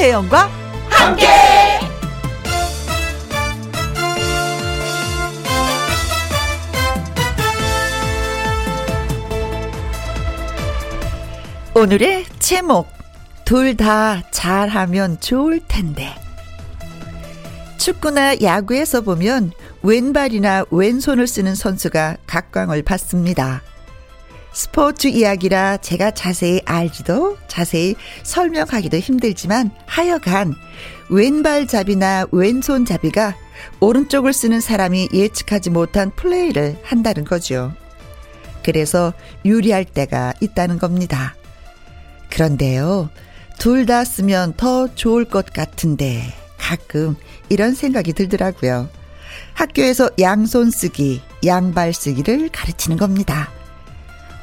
김혜영과 함께. 오늘의 제목 둘 다 잘하면 좋을 텐데 축구나 야구에서 보면 왼발이나 왼손을 쓰는 선수가 각광을 받습니다. 스포츠 이야기라 제가 자세히 알지도 자세히 설명하기도 힘들지만 하여간 왼발잡이나 왼손잡이가 오른쪽을 쓰는 사람이 예측하지 못한 플레이를 한다는 거죠. 그래서 유리할 때가 있다는 겁니다. 그런데요, 둘 다 쓰면 더 좋을 것 같은데 가끔 이런 생각이 들더라고요. 학교에서 양손 쓰기, 양발 쓰기를 가르치는 겁니다.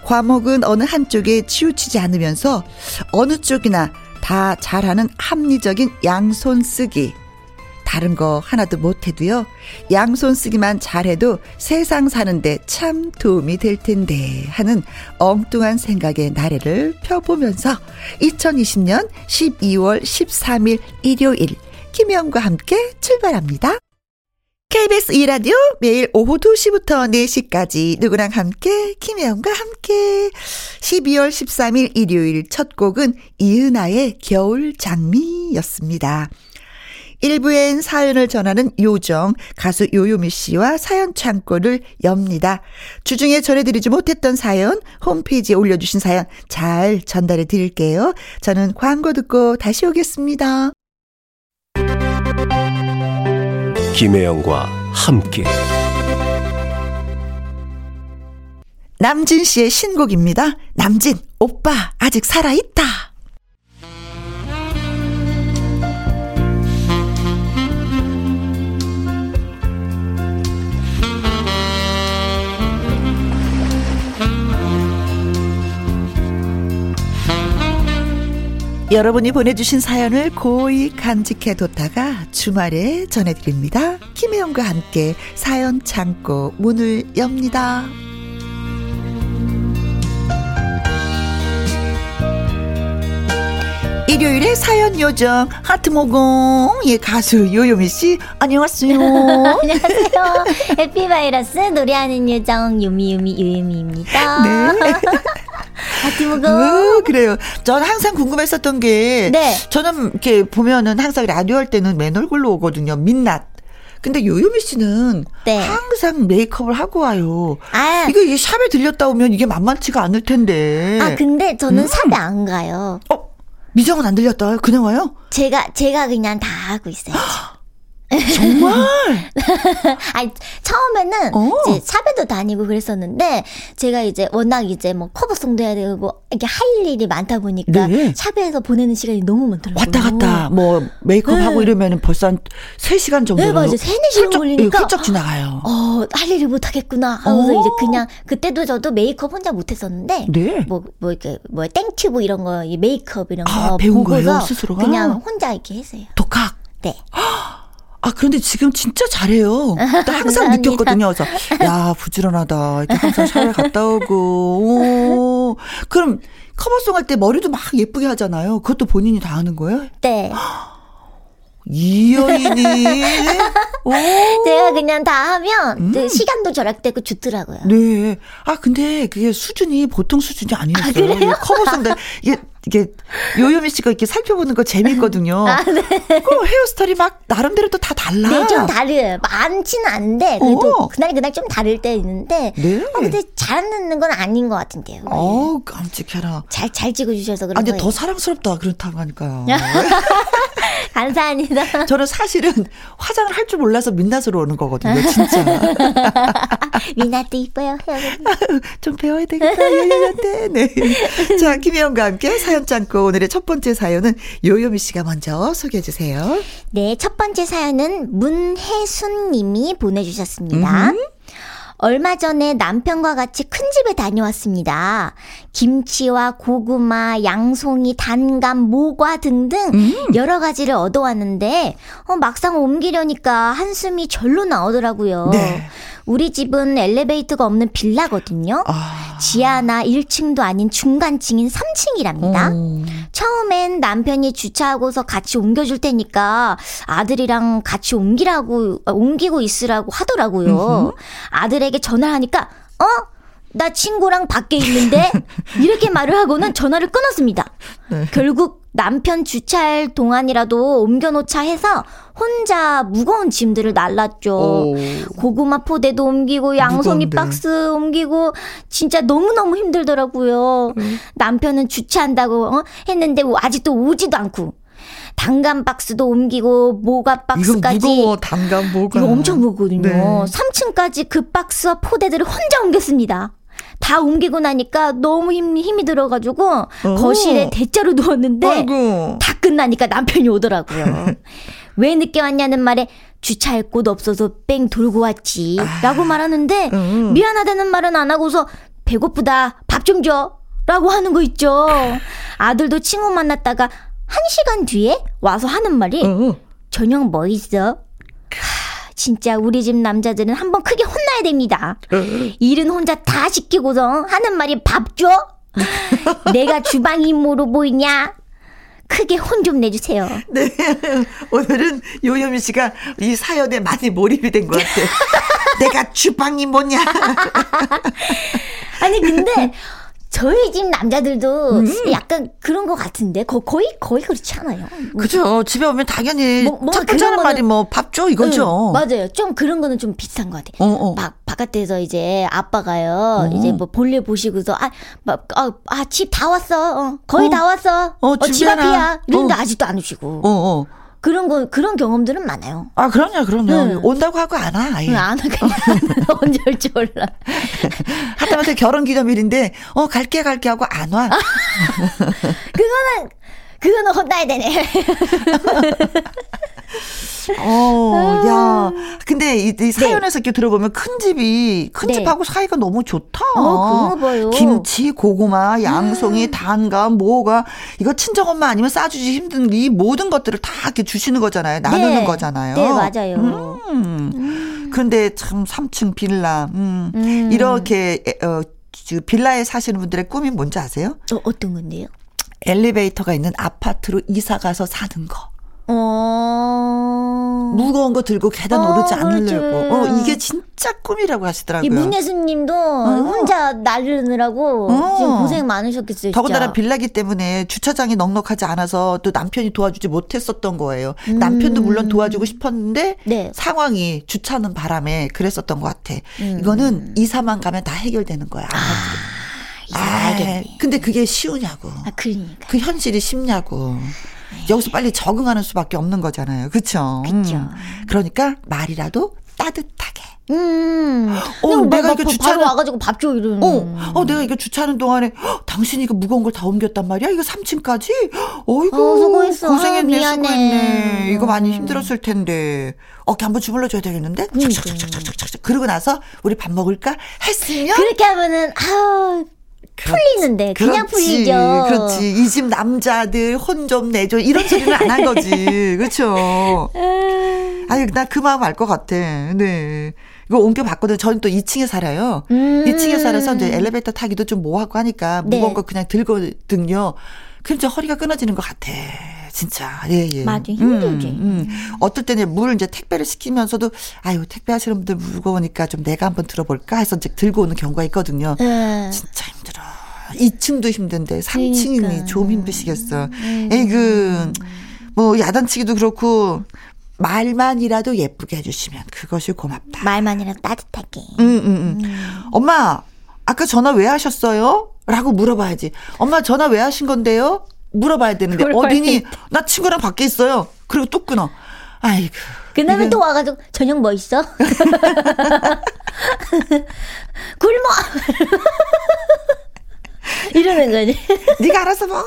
과목은 어느 한쪽에 치우치지 않으면서 어느 쪽이나 다 잘하는 합리적인 양손 쓰기. 다른 거 하나도 못해도요. 양손 쓰기만 잘해도 세상 사는데 참 도움이 될 텐데 하는 엉뚱한 생각의 나래를 펴보면서 2020년 12월 13일 일요일 김혜영과 함께 출발합니다. KBS 2라디오 매일 오후 2시부터 4시까지 누구랑 함께 김혜영과 함께 12월 13일 일요일 첫 곡은 이은아의 겨울 장미였습니다. 1부엔 사연을 전하는 요정 가수 요요미 씨와 사연 창고를 엽니다. 주중에 전해드리지 못했던 사연 홈페이지에 올려주신 사연 잘 전달해 드릴게요. 저는 광고 듣고 다시 오겠습니다. 김혜영과 함께 남진 씨의 신곡입니다. 남진 오빠 아직 살아있다. 여러분이 보내주신 사연을 고이 간직해뒀다가 주말에 전해드립니다. 김혜영과 함께 사연 창고 문을 엽니다. 일요일에 사연 요정 하트 모공의 가수 요요미 씨 안녕하세요. 안녕하세요. 해피 바이러스 노래하는 요정 유미유미 유유미입니다. 네. 하트 모공. 어, 그래요. 전 항상 궁금했었던 게 네. 저는 이렇게 보면은 항상 라디오 할 때는 맨 얼굴로 오거든요. 민낯. 근데 요요미 씨는 네. 항상 메이크업을 하고 와요. 아, 이거 이 샵에 들렸다 오면 이게 만만치가 않을 텐데. 아, 근데 저는 음. 샵에 안 가요. 어? 미장원 안 들렀다. 그냥 와요? 제가 제가 그냥 다 하고 있어요. 정말? 아니, 처음에는 어. 이제 샵에도 다니고 그랬었는데, 제가 이제 워낙 이제 뭐 커버송도 해야 되고, 이렇게 할 일이 많다 보니까, 네. 샵에서 보내는 시간이 너무 많더라고요. 왔다 갔다, 뭐, 메이크업 네. 하고 이러면은 벌써 한 3시간 정도. 네, 맞아요. 3, 4시간 걸리니까. 훌쩍 지나가요. 어, 할 일을 못 하겠구나. 하면서 어. 이제 그냥, 그때도 저도 메이크업 혼자 못 했었는데, 네. 뭐, 뭐 이렇게, 뭐, 땡튜브 이런 거, 메이크업 이런 거 아, 배운 거예요, 스스로가? 그냥 혼자 이렇게 했어요. 독학? 네. 아, 그런데 지금 진짜 잘해요. 또 항상 느꼈거든요. 그래서, 야, 부지런하다. 이렇게 항상 샤워 갔다 오고, 오. 그럼 커버송 할 때 머리도 막 예쁘게 하잖아요. 그것도 본인이 다 하는 거예요? 네. 이 여인이 제가 그냥 다 하면 음. 그 시간도 절약되고 좋더라고요. 네. 아 근데 그게 수준이 보통 수준이 아니었어요. 아, 그래요? 커버송들 이게 이게 요요미 씨가 이렇게 살펴보는 거 재밌거든요. 아, 네. 그 헤어스타일이 막 나름대로 또 다 달라. 네, 좀 다르요. 많지는 않은데 그래도 어. 그날 그날 좀 다를 때 있는데. 네. 어, 근데 잘 듣는 건 아닌 것 같은데요. 어, 깜찍해라. 잘 잘 찍어주셔서 그런 아, 근데 더 사랑스럽다 그렇다고 하니까요. 감사합니다. 저는 사실은 화장을 할 줄 몰라서 민낯으로 오는 거거든요, 진짜. 민낯도 이뻐요, 좀 배워야 되겠다, 요요한테. 네. 자, 김혜영과 함께 사연 짱고 오늘의 첫 번째 사연은 요요미 씨가 먼저 소개해 주세요. 네, 첫 번째 사연은 문혜순 님이 보내주셨습니다. 음. 얼마 전에 남편과 같이 큰 집에 다녀왔습니다. 김치와 고구마, 양송이, 단감, 모과 등등 음. 여러 가지를 얻어왔는데 어, 막상 옮기려니까 한숨이 절로 나오더라고요. 네. 우리 집은 엘리베이터가 없는 빌라거든요. 아. 지하나 1층도 아닌 중간층인 3층이랍니다. 어. 처음엔 남편이 주차하고서 같이 옮겨줄 테니까 아들이랑 같이 옮기라고, 아, 옮기고 있으라고 하더라고요. 아들에게 전화하니까, 어? 나 친구랑 밖에 있는데? 이렇게 말을 하고는 전화를 끊었습니다. 네. 결국 남편 주차할 동안이라도 옮겨놓자 해서 혼자 무거운 짐들을 날랐죠. 오. 고구마 포대도 옮기고 양송이 무거운데. 박스 옮기고 진짜 너무너무 힘들더라고요. 음. 남편은 주차한다고 어? 했는데 아직도 오지도 않고 단감 박스도 옮기고 모가 이거 박스까지 무거워 단감 뭐가 이거 엄청 무거거든요. 네. 3층까지 그 박스와 포대들을 혼자 옮겼습니다. 다 옮기고 나니까 너무 힘, 힘이 들어가지고 거실에 대자로 누웠는데 아이고 다 끝나니까 남편이 오더라고요. 왜 늦게 왔냐는 말에 주차할 곳 없어서 뺑 돌고 왔지. 라고 말하는데 음. 미안하다는 말은 안 하고서 배고프다. 밥 좀 줘. 라고 하는 거 있죠. 아들도 친구 만났다가 한 시간 뒤에 와서 하는 말이 어. 저녁 뭐 있어? 하, 진짜 우리 집 남자들은 한번 크게 혼나야 됩니다. 일은 혼자 다 시키고서 하는 말이 밥 줘? 내가 주방 임무로 보이냐? 크게 혼 좀 내주세요. 네. 오늘은 요요미 씨가 이 사연에 많이 몰입이 된 것 같아. 내가 주방이 뭐냐? 아니 근데 저희 집 남자들도 약간 그런 것 같은데 거, 거의 거의 그렇지 않아요? 그죠. 집에 오면 당연히 뭐- 뭔가 첫 번째 말이 뭐 밥 줘 이거죠. 응, 맞아요. 좀 그런 거는 좀 비슷한 것 같아. 어, 어. 막 바깥에서 이제 아빠가요. 어. 이제 뭐 볼일 보시고서 아막아집 다 왔어. 어, 거의 어. 다 왔어. 어, 어, 집. 앞이야. 이런데 어. 아직도 안 오시고. 그런 거 그런 경험들은 많아요. 아, 그럼요, 그럼요. 응. 온다고 하고 안 와. 아예. 응, 안 하게 언제 올지 몰라. 하다못해 결혼 기념일인데, 어, 갈게, 갈게 하고 안 와. 그거는 그거는 혼나야 되네. 어, 야. 근데 이, 이 사연에서 이렇게 들어보면 큰 집이, 큰 네. 집하고 사이가 너무 좋다. 어, 봐요. 김치, 고구마, 양송이, 단감, 뭐가, 이거 친정 엄마 아니면 싸주기 힘든 이 모든 것들을 다 이렇게 주시는 거잖아요. 나누는 네. 거잖아요. 네, 맞아요. 음. 그런데 참 3층 빌라, 음. 음. 이렇게, 에, 어, 그 빌라에 사시는 분들의 꿈이 뭔지 아세요? 저 어떤 건데요? 엘리베이터가 있는 아파트로 이사 가서 사는 거. 어. 무거운 거 들고 계단 어, 오르지 않으려고. 어, 이게 진짜 꿈이라고 하시더라고요. 이 문예수님도 혼자 나르느라고 어. 지금 고생 많으셨겠어요. 더군다나 빌라기 때문에 주차장이 넉넉하지 않아서 또 남편이 도와주지 못했었던 거예요. 남편도 물론 도와주고 싶었는데 음. 네. 상황이 주차는 바람에 그랬었던 것 같아. 음. 이거는 이사만 가면 다 해결되는 거야. 이 사 가야겠네. 근데 그게 쉬우냐고. 아, 그러니까. 그 현실이 쉽냐고. 여기서 빨리 적응하는 수밖에 없는 거잖아요. 그렇죠? 그쵸. 그러니까 말이라도 따뜻하게. 음. 어, 내가 막 이거 주차는- 와가지고 밥 줘 이러는. 어, 어, 내가 이거 주차하는 동안에 헉, 당신이 이거 무거운 걸 다 옮겼단 말이야? 이거 3층까지? 어이구. 어, 수고했어. 고생했네, 아, 미안해. 수고했네. 이거 많이 음. 힘들었을 텐데. 어깨 한번 주물러 줘야 되겠는데? 그러니까. 착착착착착착. 그러고 나서 우리 밥 먹을까? 했으면. 그렇게 하면은 아 풀리는데 그냥 그렇지, 풀리죠. 그렇지. 이 집 남자들 혼 좀 내줘. 이런 소리는 안 한 거지. 그렇죠. 아유, 나 그 마음 알 것 같아. 네. 이거 옮겨 봤거든. 저는 또 2층에 살아요. 음. 2층에 살아서 이제 엘리베이터 타기도 좀 뭐하고 하니까 네. 무거운 거 그냥 들거든요. 그럼 저 허리가 끊어지는 것 같아. 진짜. 예, 예. 맞아, 힘들지. 음, 음. 어떨 때는 물을 이제 택배를 시키면서도 아유, 택배 하시는 분들 무거우니까 좀 내가 한번 들어볼까 해서 이제 들고 오는 경우가 있거든요. 예. 진짜 힘들어. 2층도 힘든데 3층이니 그러니까. 좀 힘드시겠어. 음. 에이그 뭐 야단치기도 그렇고 말만이라도 예쁘게 해주시면 그것이 고맙다. 말만이라도 따뜻하게. 음, 음, 음. 엄마 아까 전화 왜 하셨어요? 라고 물어봐야지. 엄마 전화 왜 하신 건데요? 물어봐야 되는데 어디니? 나 친구랑 밖에 있어요. 그리고 또 끊어. 아이고. 그다음에 이건- 또 와가지고 저녁 뭐 있어? 굶어. 이러는 거지. 네가 알아서 먹어.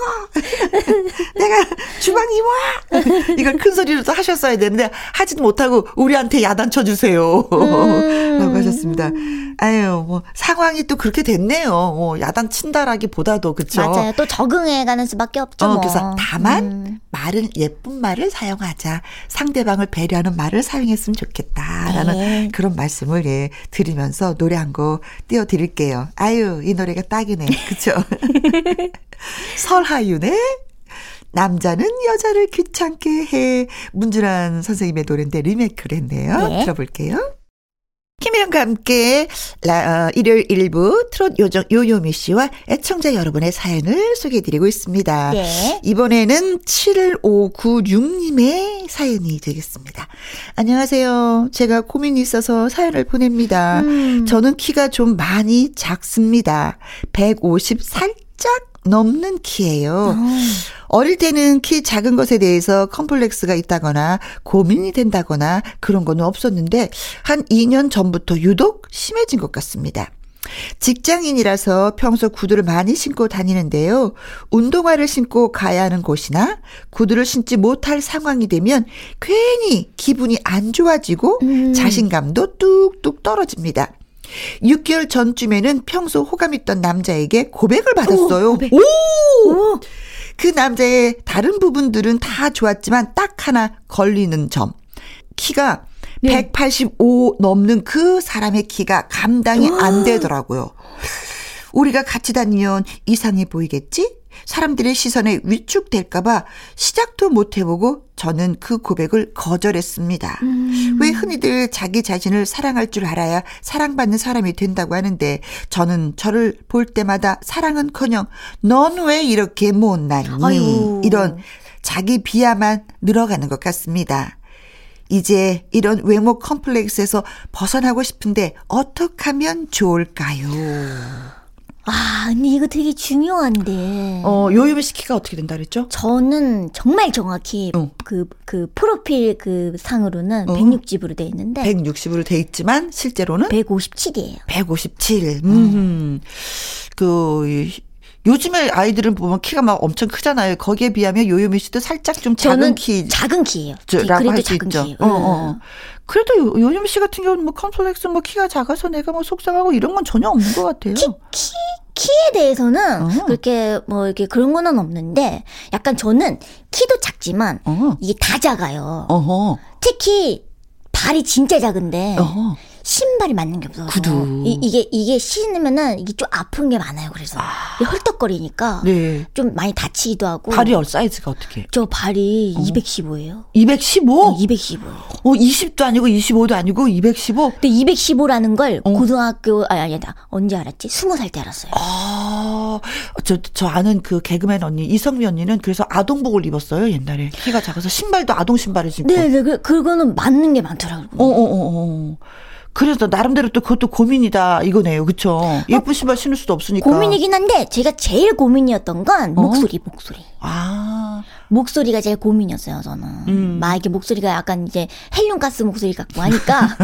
내가 주방 이모야. 이걸 큰 소리로 또 하셨어야 되는데 하지도 못하고 우리한테 야단 쳐 주세요. 음. 라고 하셨습니다. 아유, 뭐 상황이 또 그렇게 됐네요. 뭐 야단 친다라기보다도 그렇죠. 맞아요. 또 적응해 가는 수밖에 없죠. 어, 뭐. 그래서 다만 음. 말은 예쁜 말을 사용하자. 상대방을 배려하는 말을 사용했으면 좋겠다라는 네. 그런 말씀을 예 드리면서 노래 한 곡 띄워 드릴게요. 아유, 이 노래가 딱이네. 그 쵸? 설하윤의 남자는 여자를 귀찮게 해. 문준환 선생님의 노래인데 리메이크를 했네요. 네. 들어볼게요. 김혜영과 함께 라, 어, 일요일 일부 트롯 요정 요요미 씨와 애청자 여러분의 사연을 소개해드리고 있습니다. 네. 이번에는 7596님의 사연이 되겠습니다. 안녕하세요. 제가 고민이 있어서 사연을 보냅니다. 음. 저는 키가 좀 많이 작습니다. 150 살짝 넘는 키예요. 어. 어릴 때는 키 작은 것에 대해서 컴플렉스가 있다거나 고민이 된다거나 그런 거는 없었는데 한 2년 전부터 유독 심해진 것 같습니다. 직장인이라서 평소 구두를 많이 신고 다니는데요. 운동화를 신고 가야 하는 곳이나 구두를 신지 못할 상황이 되면 괜히 기분이 안 좋아지고 음. 자신감도 뚝뚝 떨어집니다. 6개월 전쯤에는 평소 호감 있던 남자에게 고백을 받았어요. 오! 고백. 오! 오! 그 남자의 다른 부분들은 다 좋았지만 딱 하나 걸리는 점. 키가 네. 185 넘는 그 사람의 키가 감당이 안 되더라고요. 우리가 같이 다니면 이상해 보이겠지? 사람들의 시선에 위축될까봐 시작도 못 해보고 저는 그 고백을 거절했습니다. 음. 왜 흔히들 자기 자신을 사랑할 줄 알아야 사랑받는 사람이 된다고 하는데 저는 저를 볼 때마다 사랑은 커녕 넌 왜 이렇게 못났니? 아유. 이런 자기 비하만 늘어가는 것 같습니다. 이제 이런 외모 컴플렉스에서 벗어나고 싶은데 어떻게 하면 좋을까요? 아, 근데 이거 되게 중요한데. 어, 요요미 씨 키가 어떻게 된다 그랬죠? 저는 정말 정확히 어. 그, 그 프로필 그 상으로는 어. 160으로 돼 있는데. 160으로 돼 있지만 실제로는? 157이에요. 157. 음. 음. 그, 요즘에 아이들은 보면 키가 막 엄청 크잖아요. 거기에 비하면 요요미 씨도 살짝 좀 작은 키. 작은 키예요. 라고 할수 있죠. 키. 어, 어. 음. 그래도 요요미 씨 같은 경우는 뭐 컴플렉스 뭐 키가 작아서 내가 뭐 속상하고 이런 건 전혀 없는 것 같아요. 키, 키, 키에 대해서는 어. 그렇게 뭐 이렇게 그런 거는 없는데 약간 저는 키도 작지만 어. 이게 다 작아요. 어허. 특히 발이 진짜 작은데 어허. 신발이 맞는 게 없어서 구두. 이, 게 이게 신으면은 이게 좀 아픈 게 많아요. 그래서 아. 헐떡거리니까 네. 좀 많이 다치기도 하고. 발이 사이즈가 어떻게? 저 발이 어. 215예요. 215? 어, 215. 어, 20도 아니고 25도 아니고 215? 근데 215라는 걸 어. 고등학교 아니 아니다. 언제 알았지? 20살 때 알았어요. 아. 저저 아는 그 개그맨 언니 이성미 언니는 그래서 아동복을 입었어요, 옛날에. 키가 작아서 신발도 아동 신발을 신고. 네, 네. 그 그거는 맞는 게 많더라고요. 어, 어, 어, 어. 그래서 나름대로 또 그것도 고민이다 이거네요. 그쵸? 예쁜 신발 신을 수도 없으니까. 고민이긴 한데 제가 제일 고민이었던 건 어? 목소리, 목소리. 아. 목소리가 제일 고민이었어요, 저는. 음. 막 이게 목소리가 약간 이제 헬륨 가스 목소리 같고 하니까.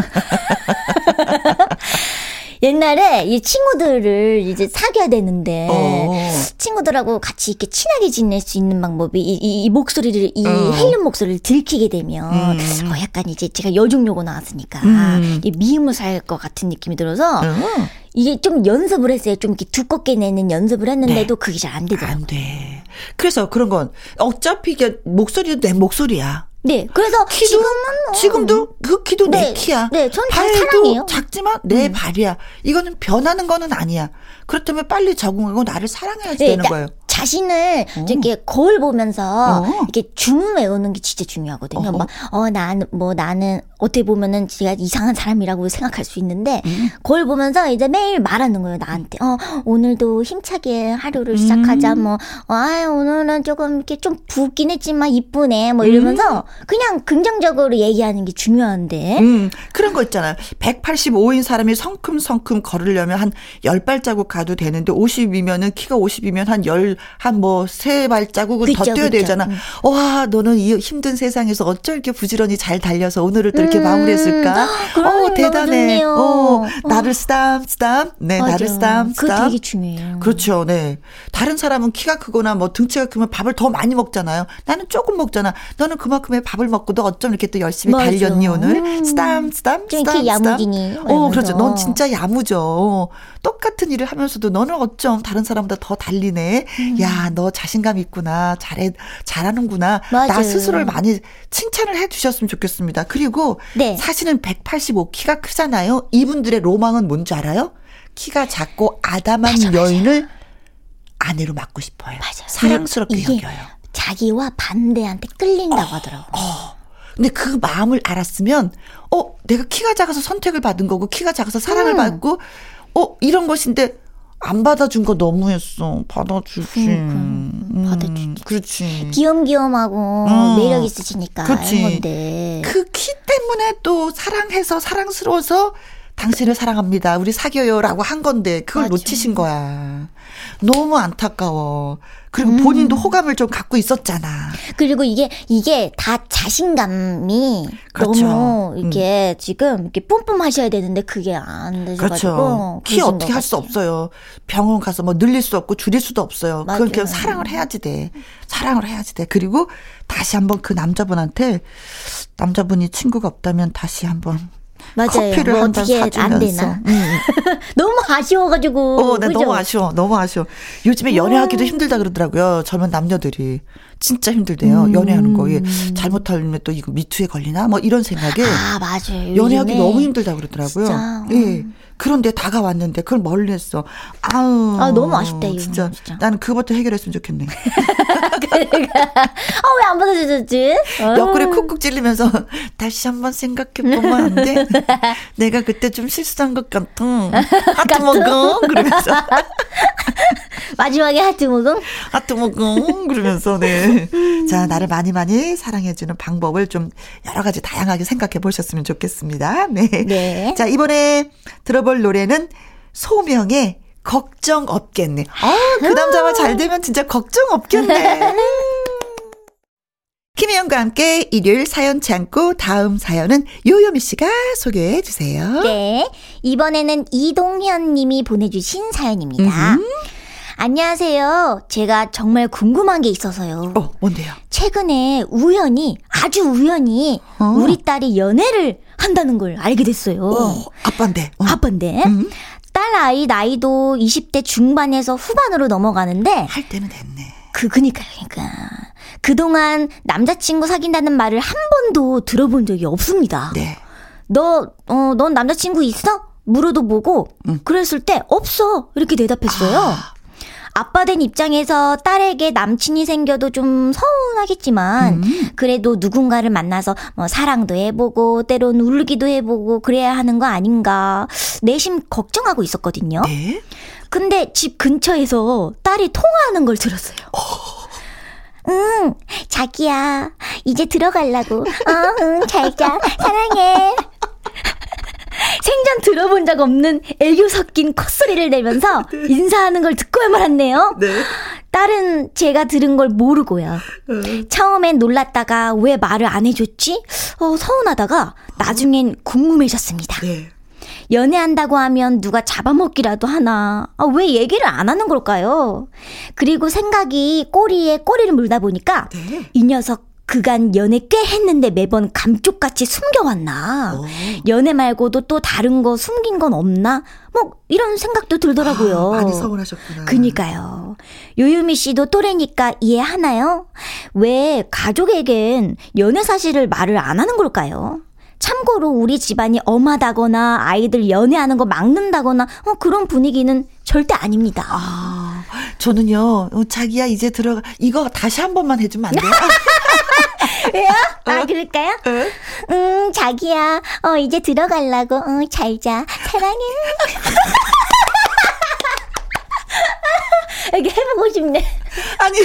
옛날에 이 친구들을 이제 사귀어야 되는데 어. 친구들하고 같이 이렇게 친하게 지낼 수 있는 방법이 이, 이, 이 목소리를 이 어. 헬륨 목소리를 들키게 되면 음. 어, 약간 이제 제가 여중 요고 나왔으니까 음. 이 미움을 살 것 같은 느낌이 들어서 어. 이게 좀 연습을 했어요. 좀 이렇게 두껍게 내는 연습을 했는데도 네. 그게 잘 안 되더라고요. 안 돼. 그래서 그런 건 어차피 목소리도 내 목소리야. 네, 그래서 지금은 뭐, 지금도 그 키도 네, 내 키야. 네, 전 발도 작지만 내 음. 발이야. 이거는 변하는 거는 아니야. 그렇다면 빨리 적응하고 나를 사랑해야지 네, 되는 그러니까 거예요. 자신을 어. 이렇게 거울 보면서 어. 이렇게 주문 외우는 게 진짜 중요하거든요. 어. 막, 어, 난, 뭐, 나는 어떻게 보면은 제가 이상한 사람이라고 생각할 수 있는데, 음. 거울 보면서 이제 매일 말하는 거예요, 나한테. 어, 오늘도 힘차게 하루를 음. 시작하자, 뭐, 어, 아 오늘은 조금 이렇게 좀 붓긴 했지만 이쁘네, 뭐 이러면서 음. 그냥 긍정적으로 얘기하는 게 중요한데. 음, 그런 거 있잖아요. 185인 사람이 성큼성큼 걸으려면 한 10발자국 가도 되는데, 50이면은, 키가 50이면 한 10, 한뭐 세 발자국은 더 그쵸, 뛰어야 그쵸. 되잖아. 음. 와, 너는 이 힘든 세상에서 어쩜 이렇게 부지런히 잘 달려서 오늘을 또 이렇게 음. 마무리했을까? 그런 어, 대단해. 어, 어. 나를 쓰담, 쓰담. 네, 나를 맞아. 쓰담, 그거 쓰담. 되게 중요해요. 그렇죠. 네. 다른 사람은 키가 크거나 뭐 등치가 크면 밥을 더 많이 먹잖아요. 나는 조금 먹잖아. 너는 그만큼의 밥을 먹고도 어쩜 이렇게 또 열심히 맞아. 달렸니 오늘? 음. 쓰담, 쓰담, 좀 쓰담, 이렇게 쓰담. 야무지니. 어. 그렇죠. 넌 진짜 야무져. 똑같은 일을 하면 서도 너는 어쩜 다른 사람보다 더 달리네. 야, 너 자신감 있구나. 잘해, 잘하는구나. 나 맞아요. 스스로를 많이 칭찬을 해 주셨으면 좋겠습니다. 그리고 네. 사실은 185 키가 크잖아요. 이분들의 로망은 뭔지 알아요? 키가 작고 아담한 여인을 아내로 맡고 싶어요. 맞아. 사랑스럽게 여겨요. 자기와 반대한테 끌린다고 하더라고. 근데 그 마음을 알았으면, 어, 내가 키가 작아서 선택을 받은 거고, 키가 작아서 사랑을 음. 받고, 어, 이런 것인데, 안 받아준 거 너무했어. 받아주지. 그러니까. 음, 받아주지. 그렇지. 귀염귀염하고 음. 매력 있으시니까 그치. 하는 건데. 그 키 때문에 또 사랑해서, 사랑스러워서, 당신을 사랑합니다. 우리 사귀어요라고 한 건데, 그걸 맞아. 놓치신 거야. 너무 안타까워. 그리고 음. 본인도 호감을 좀 갖고 있었잖아. 그리고 이게 이게 다 자신감이 그렇죠. 너무 이렇게 지금 이렇게 뿜뿜하셔야 되는데 그게 안 되셔가지고 그렇죠. 키 어떻게 것할 수. 없어요. 병원 가서 뭐 늘릴 수 없고 줄일 수도 없어요. 그건 맞아요. 그냥 사랑을 해야지 돼. 사랑을 해야지 돼. 그리고 다시 한번 그 남자분한테 남자분이 친구가 없다면 다시 한번 맞아요. 커피를 뭐 한잔 어떻게 사주면서. 안 되나? 음. 너무 아쉬워가지고. 어, 나 그죠? 너무 아쉬워. 너무 아쉬워. 요즘에 연애하기도 힘들다 그러더라고요. 젊은 남녀들이. 진짜 힘들대요. 음. 연애하는 거. 예. 잘못하면 또 이거 미투에 걸리나? 뭐 이런 생각에. 아 맞아요. 연애하기 너무 힘들다 그러더라고요. 진짜, 음. 예. 그런데 다가왔는데 그걸 멀리 했어. 아우. 아, 너무 아쉽다, 이거 진짜. 진짜. 나는 그것부터 해결했으면 좋겠네. 아왜 안 받아주셨지? 옆구리 어. 쿡쿡 찔리면서 다시 한번 생각해보면 안 돼? 내가 그때 좀 실수한 것 같아. 하트 먹어. 그러면서. 마지막에 하트 모금. 하트 먹어. 그러면서, 네. 자, 나를 많이 많이 사랑해 주는 방법을 좀 여러 가지 다양하게 생각해 보셨으면 좋겠습니다. 네. 네. 자, 이번에 들어볼 노래는 소명의 걱정 없겠네. 아, 그 남자와 잘 되면 진짜 걱정 없겠네. 김혜영과 함께 일요일 사연 참고 다음 사연은 요요미 씨가 소개해 주세요. 네. 이번에는 이동현 님이 보내주신 사연입니다. 안녕하세요. 제가 정말 궁금한 게 있어서요. 어, 뭔데요? 최근에 우연히, 아주 우연히, 어. 우리 딸이 연애를 한다는 걸 알게 됐어요. 어, 아빠인데. 어. 아빠인데. 음. 딸 아이 나이도 20대 중반에서 후반으로 넘어가는데, 할 때는 됐네. 그, 그니까, 그니까. 그동안 남자친구 사귄다는 말을 한 번도 들어본 적이 없습니다. 네. 너, 어, 넌 남자친구 있어? 물어도 보고, 그랬을 때, 없어. 이렇게 대답했어요. 아빠 된 입장에서 딸에게 남친이 생겨도 좀 서운하겠지만, 그래도 누군가를 만나서 뭐 사랑도 해보고, 때론 울기도 해보고, 그래야 하는 거 아닌가, 내심 걱정하고 있었거든요. 네. 근데 집 근처에서 딸이 통화하는 걸 들었어요. 응, 자기야, 이제 들어가려고. 어, 응, 잘 자. 사랑해. 생전 들어본 적 없는 애교 섞인 콧소리를 내면서 인사하는 걸 듣고야 말았네요. 네. 딸은 제가 들은 걸 모르고요. 처음엔 놀랐다가 왜 말을 안 해줬지? 어, 서운하다가 나중엔 궁금해졌습니다. 네. 연애한다고 하면 누가 잡아먹기라도 하나. 아, 왜 얘기를 안 하는 걸까요? 그리고 생각이 꼬리에 꼬리를 물다 보니까 네. 이 녀석 그간 연애 꽤 했는데 매번 감쪽같이 숨겨왔나? 오. 연애 말고도 또 다른 거 숨긴 건 없나? 뭐 이런 생각도 들더라고요. 아, 많이 서운하셨구나. 그니까요. 요유미 씨도 또래니까 이해하나요? 왜 가족에겐 연애 사실을 말을 안 하는 걸까요? 참고로 우리 집안이 엄하다거나 아이들 연애하는 거 막는다거나 어, 그런 분위기는 절대 아닙니다. 아, 저는요, 어, 자기야, 이제 들어가. 이거 다시 한 번만 해주면 안 돼요? 왜요? 아, 그럴까요? 음, 자기야, 어, 이제 들어가려고. 어, 잘 자. 사랑해. 이렇게 해보고 싶네. 아니,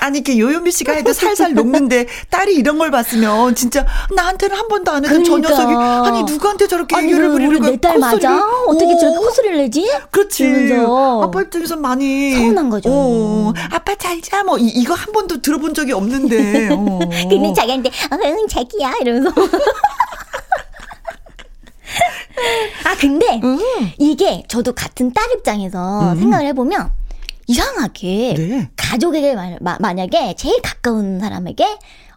아니, 이렇게 요요미 씨가 해도 살살 녹는데 딸이 이런 걸 봤으면 진짜 나한테는 한 번도 안 해도 그러니까. 저 녀석이 아니 누구한테 저렇게 아니, 애교를 부리는 거야? 내딸 맞아? 어떻게 저렇게 코소리를 내지? 그렇지. 이러면서. 아빠 입장에서 많이 서운한 거죠. 어, 아빠 잘 자. 뭐 이, 거한 번도 들어본 적이 없는데. 어. 근데 자기한테 어, 응 자기야 이러면서. 아 근데 음. 이게 저도 같은 딸 입장에서 음. 생각을 해보면 이상하게 네. 가족에게 마, 만약에 제일 가까운 사람에게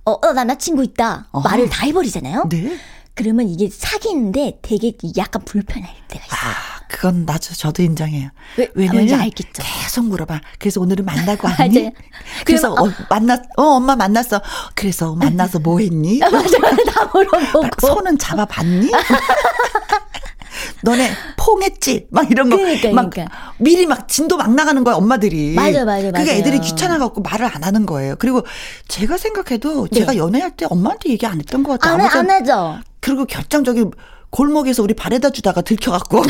어, 어, 나 남자친구 있다. 어. 말을 다 해버리잖아요. 네. 그러면 이게 사귀는데 되게 약간 불편할 때가 있어요. 아, 그건 나도 저도 인정해요. 왜, 왜냐면 알겠죠. 계속 물어봐. 그래서 오늘은 만나고 왔니? 그래서 어, 만났 어 엄마 만났어. 그래서 만나서 뭐 했니? 맞아, 다 물어보고 손은 잡아봤니? 너네 퐁했지? 막 이런 거. 그러니까, 막 그러니까. 미리 막 진도 막 나가는 거야, 엄마들이. 맞아, 맞아, 맞아. 그게 애들이 귀찮아 갖고 말을 안 하는 거예요. 그리고 제가 생각해도 네. 제가 연애할 때 엄마한테 얘기 안 했던 것 같아요. 안, 안 하죠. 그리고 결정적인 골목에서 우리 발에다 주다가 들켜갖고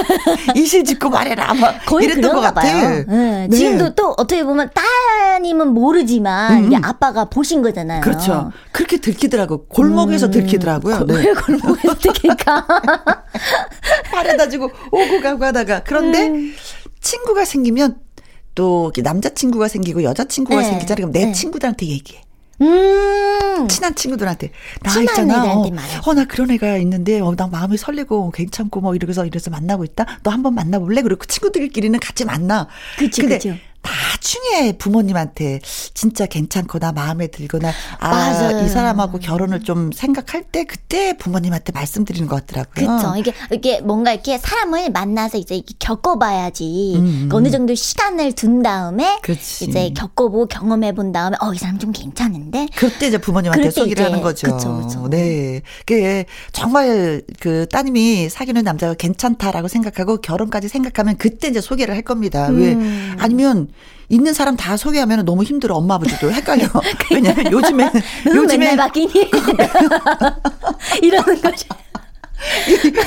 이실 짓고 말해라 막 거의 이랬던 것 같아. 네. 네. 지금도 또 어떻게 보면 따님은 모르지만 음. 이게 아빠가 보신 거잖아요. 그렇죠. 그렇게 들키더라고. 골목에서 음. 들키더라고요. 네. 왜 골목에서 들킬까? 발에다 주고 오고 가고 하다가 그런데 음. 친구가 생기면 또 남자친구가 생기고 여자친구가 네. 생기잖아요. 그럼 내 네. 친구들한테 얘기해. 음. 친한 친구들한테 나 있잖아. 어, 어, 나 그런 애가 있는데 어, 나 마음이 설레고 괜찮고 뭐 이러면서 이래서 만나고 있다. 너 한번 만나 볼래? 그리고 친구들끼리는 같이 만나. 그치, 그치. 나중에 부모님한테 진짜 괜찮거나 마음에 들거나 아이 사람하고 결혼을 좀 생각할 때 그때 부모님한테 말씀드리는 것 같더라고요. 그렇죠. 이게 이게 뭔가 이렇게 사람을 만나서 이제 겪어봐야지 음, 음. 어느 정도 시간을 둔 다음에 그치. 이제 겪어보고 경험해 본 다음에 어 이 사람 좀 괜찮은데 그때 이제 부모님한테 소개를 하는 거죠. 그렇죠, 그렇죠. 네, 그 정말 그 따님이 사귀는 남자가 괜찮다라고 생각하고 결혼까지 생각하면 그때 이제 소개를 할 겁니다. 음. 왜 아니면 있는 사람 다 소개하면 너무 힘들어. 엄마 아버지도 헷갈려. 왜냐면 요즘에 요즘에 바뀌니 이러는 거죠.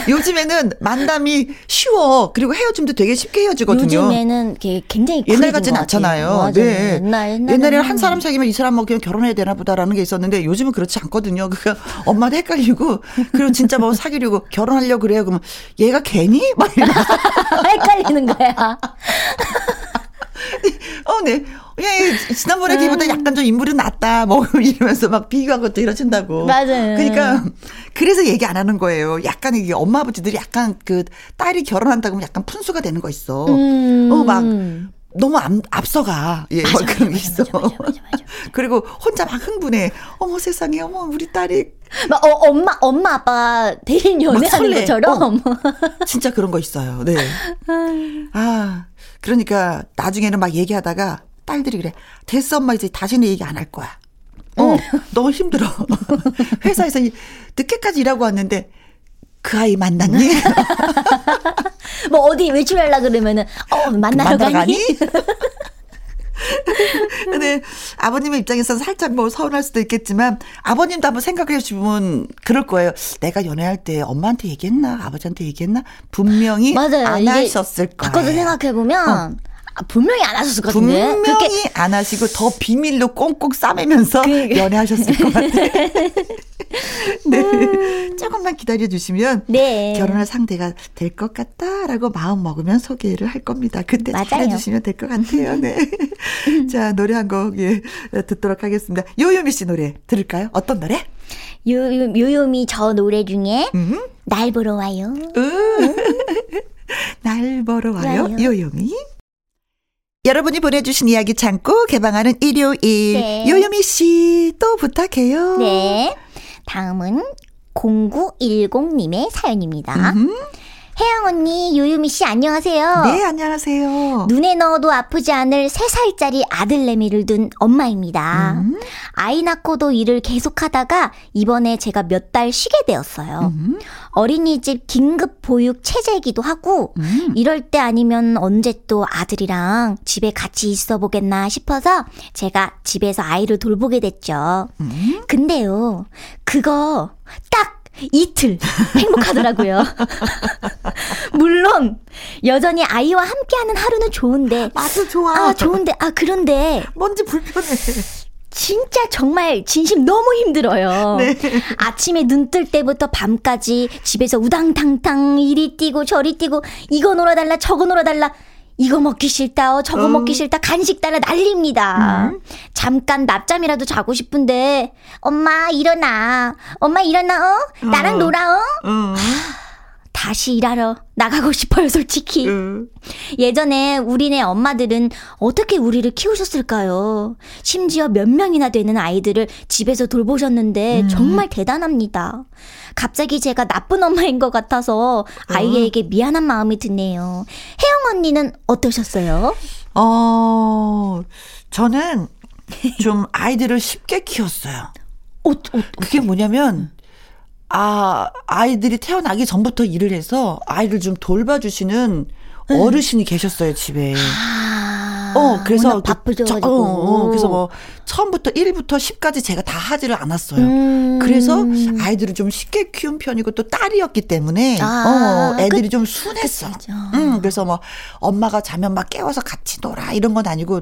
요즘에는 만남이 쉬워. 그리고 헤어짐도 되게 쉽게 헤어지거든요. 요즘에는 굉장히 옛날 같진 않잖아요. 네. 옛날, 옛날에 한 사람 사귀면 이 사람 뭐 그냥 결혼해야 되나 보다라는 게 있었는데 요즘은 그렇지 않거든요. 그러니까 엄마도 헷갈리고 그리고 진짜 뭐 사귀려고 결혼하려고 그래요. 그러면 얘가 괜히 막 헷갈리는 거야. 어, 네. 예, 지난번에 걔보다 음. 약간 좀 인물이 낫다. 뭐 이러면서 막 비교하고 또 이러신다고. 맞아요. 그러니까 그래서 얘기 안 하는 거예요. 약간 이게 엄마 아버지들이 약간 그 딸이 결혼한다고 하면 약간 푼수가 되는 거 있어. 음. 어, 막 너무 앞, 앞서가. 예, 맞아, 그런 게 있어. 맞아, 맞아, 맞아, 맞아. 그리고 혼자 막 흥분해. 어머 세상에, 어머 우리 딸이. 막 어, 엄마 엄마 아빠 대인 연애하는 것처럼. 어, 진짜 그런 거 있어요. 네. 아 그러니까 나중에는 막 얘기하다가 딸들이 그래. 됐어 엄마 이제 다시는 얘기 안 할 거야. 어 음. 너무 힘들어. 회사에서 늦게까지 일하고 왔는데 그 아이 만났니? 뭐 어디 외출하려 그러면은 어 만나러, 만나러 가니? 아버님의 입장에서는 살짝 뭐 서운할 수도 있겠지만 아버님도 한번 생각해 주시면 그럴 거예요. 내가 연애할 때 엄마한테 얘기했나 아버지한테 얘기했나 분명히 맞아요. 안 하셨을 거예요. 바꿔서 생각해 보면 어. 아, 분명히 안 하셨을 것 같은데. 분명히. 안 하시고 더 비밀로 꽁꽁 싸매면서 그 연애하셨을 것 같아요. 네. 음. 조금만 기다려 주시면 네. 결혼할 상대가 될 것 같다라고 마음 먹으면 소개를 할 겁니다. 그때 잘해 주시면 될 것 같아요. 네. 자, 노래 한곡 예, 듣도록 하겠습니다. 요요미 씨 노래 들을까요? 어떤 노래? 요, 요요미 저 노래 중에 음. 날 보러 와요. 음. 날 보러 와요. 와요. 요요미. 여러분이 보내주신 이야기 창고 개방하는 일요일. 네. 요요미 씨, 또 부탁해요. 네. 다음은 0910님의 사연입니다. 음흠. 혜영 언니, 요유미 씨, 안녕하세요. 네, 안녕하세요. 눈에 넣어도 아프지 않을 3살짜리 아들내미를 둔 엄마입니다. 음. 아이 낳고도 일을 계속하다가 이번에 제가 몇 달 쉬게 되었어요. 음. 어린이집 긴급 보육 체제이기도 하고, 음. 이럴 때 아니면 언제 또 아들이랑 집에 같이 있어 보겠나 싶어서 제가 집에서 아이를 돌보게 됐죠. 음. 근데요, 그거 딱 이틀 행복하더라고요. 물론 여전히 아이와 함께하는 하루는 좋은데 맞아 좋아. 아 좋은데 아 그런데 뭔지 불편해. 진짜 정말 진심 너무 힘들어요. 네. 아침에 눈 뜰 때부터 밤까지 집에서 우당탕탕 이리 뛰고 저리 뛰고 이거 놀아달라 저거 놀아달라 이거 먹기 싫다 어, 저거 음. 먹기 싫다 간식 달라 난립니다. 잠깐 낮잠이라도 자고 싶은데 엄마 일어나 엄마 일어나 어 나랑 어. 놀아 어 응. 다시 일하러 나가고 싶어요 솔직히. 응. 예전에 우리네 엄마들은 어떻게 우리를 키우셨을까요? 심지어 몇 명이나 되는 아이들을 집에서 돌보셨는데 음. 정말 대단합니다. 갑자기 제가 나쁜 엄마인 것 같아서 아이에게 미안한 마음이 드네요. 혜영 언니는 어떠셨어요? 어, 저는 좀 아이들을 쉽게 키웠어요. 어, 어, 그게 뭐냐면, 아, 아이들이 태어나기 전부터 일을 해서 아이를 좀 돌봐주시는 어르신이 계셨어요, 집에. 아, 어, 그래서. 워낙 그 어, 어, 그래서 뭐, 처음부터 1부터 10까지 제가 다 하지를 않았어요. 음. 그래서 아이들을 좀 쉽게 키운 편이고 또 딸이었기 때문에 아, 어, 애들이 좀 순했어. 그쵸. 음, 그래서 뭐 엄마가 자면 막 깨워서 같이 놀아 이런 건 아니고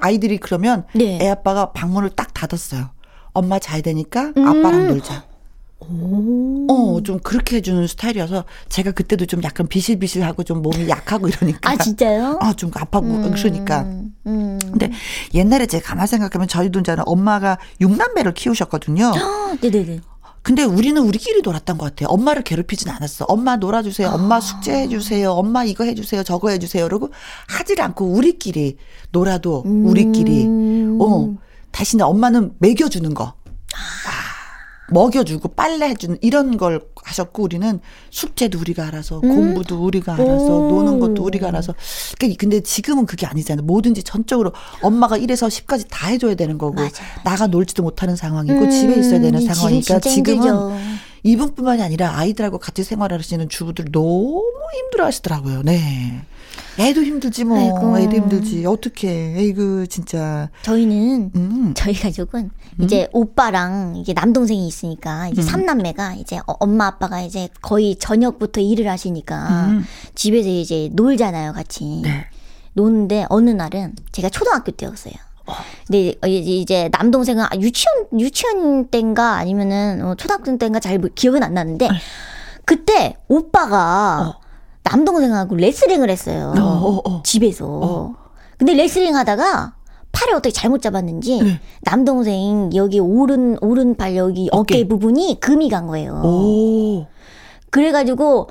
아이들이 그러면 네. 애 아빠가 방문을 딱 닫았어요. 엄마 자야 되니까 아빠랑 놀자. 어, 좀 그렇게 해주는 스타일이어서 제가 그때도 좀 약간 비실비실하고 좀 몸이 약하고 이러니까. 아, 진짜요? 아, 좀 아파고 그러니까. 음, 음. 근데 옛날에 제가 가만 생각하면 저희도 이제 엄마가 육남매를 키우셨거든요. 아, 네네네. 근데 우리는 우리끼리 놀았던 것 같아요. 엄마를 괴롭히진 않았어. 엄마 놀아주세요. 엄마 숙제해주세요. 엄마 이거 해주세요. 저거 해주세요. 그러고 하질 않고 우리끼리 놀아도 우리끼리. 음. 어. 대신에 엄마는 먹여주는 거. 먹여주고 빨래해주는 이런 걸 하셨고 우리는 숙제도 우리가 알아서 공부도 우리가 알아서 오. 노는 것도 우리가 알아서 그러니까 근데 지금은 그게 아니잖아요 뭐든지 전적으로 엄마가 1에서 10까지 다 해줘야 되는 거고 맞아요. 나가 놀지도 못하는 상황이고 음, 집에 있어야 되는 지금 상황이니까 지금은 힘들죠. 이분뿐만이 아니라 아이들하고 같이 생활하시는 주부들 너무 힘들어하시더라고요. 네. 애도 힘들지 뭐. 아이고. 애도 힘들지. 어떻게? 에이그 진짜. 저희는 음. 저희 가족은 이제 오빠랑 이게 남동생이 있으니까 음. 이제 삼남매가 이제 어- 엄마 아빠가 이제 거의 저녁부터 일을 하시니까 음. 집에서 이제 놀잖아요 같이 네. 노는데 어느 날은 제가 초등학교 때였어요. 근데 이제 이제 남동생은 아, 유치원 유치원 때인가 아니면은 어, 초등학교 때인가 잘 모- 기억은 안 나는데 네. 그때 오빠가 어. 남동생하고 레슬링을 했어요. 어, 어, 어. 집에서. 근데 레슬링 하다가 팔을 어떻게 잘못 잡았는지 네. 남동생 여기 오른 오른발 여기 어깨, 어깨. 부분이 금이 간 거예요. 오. 그래가지고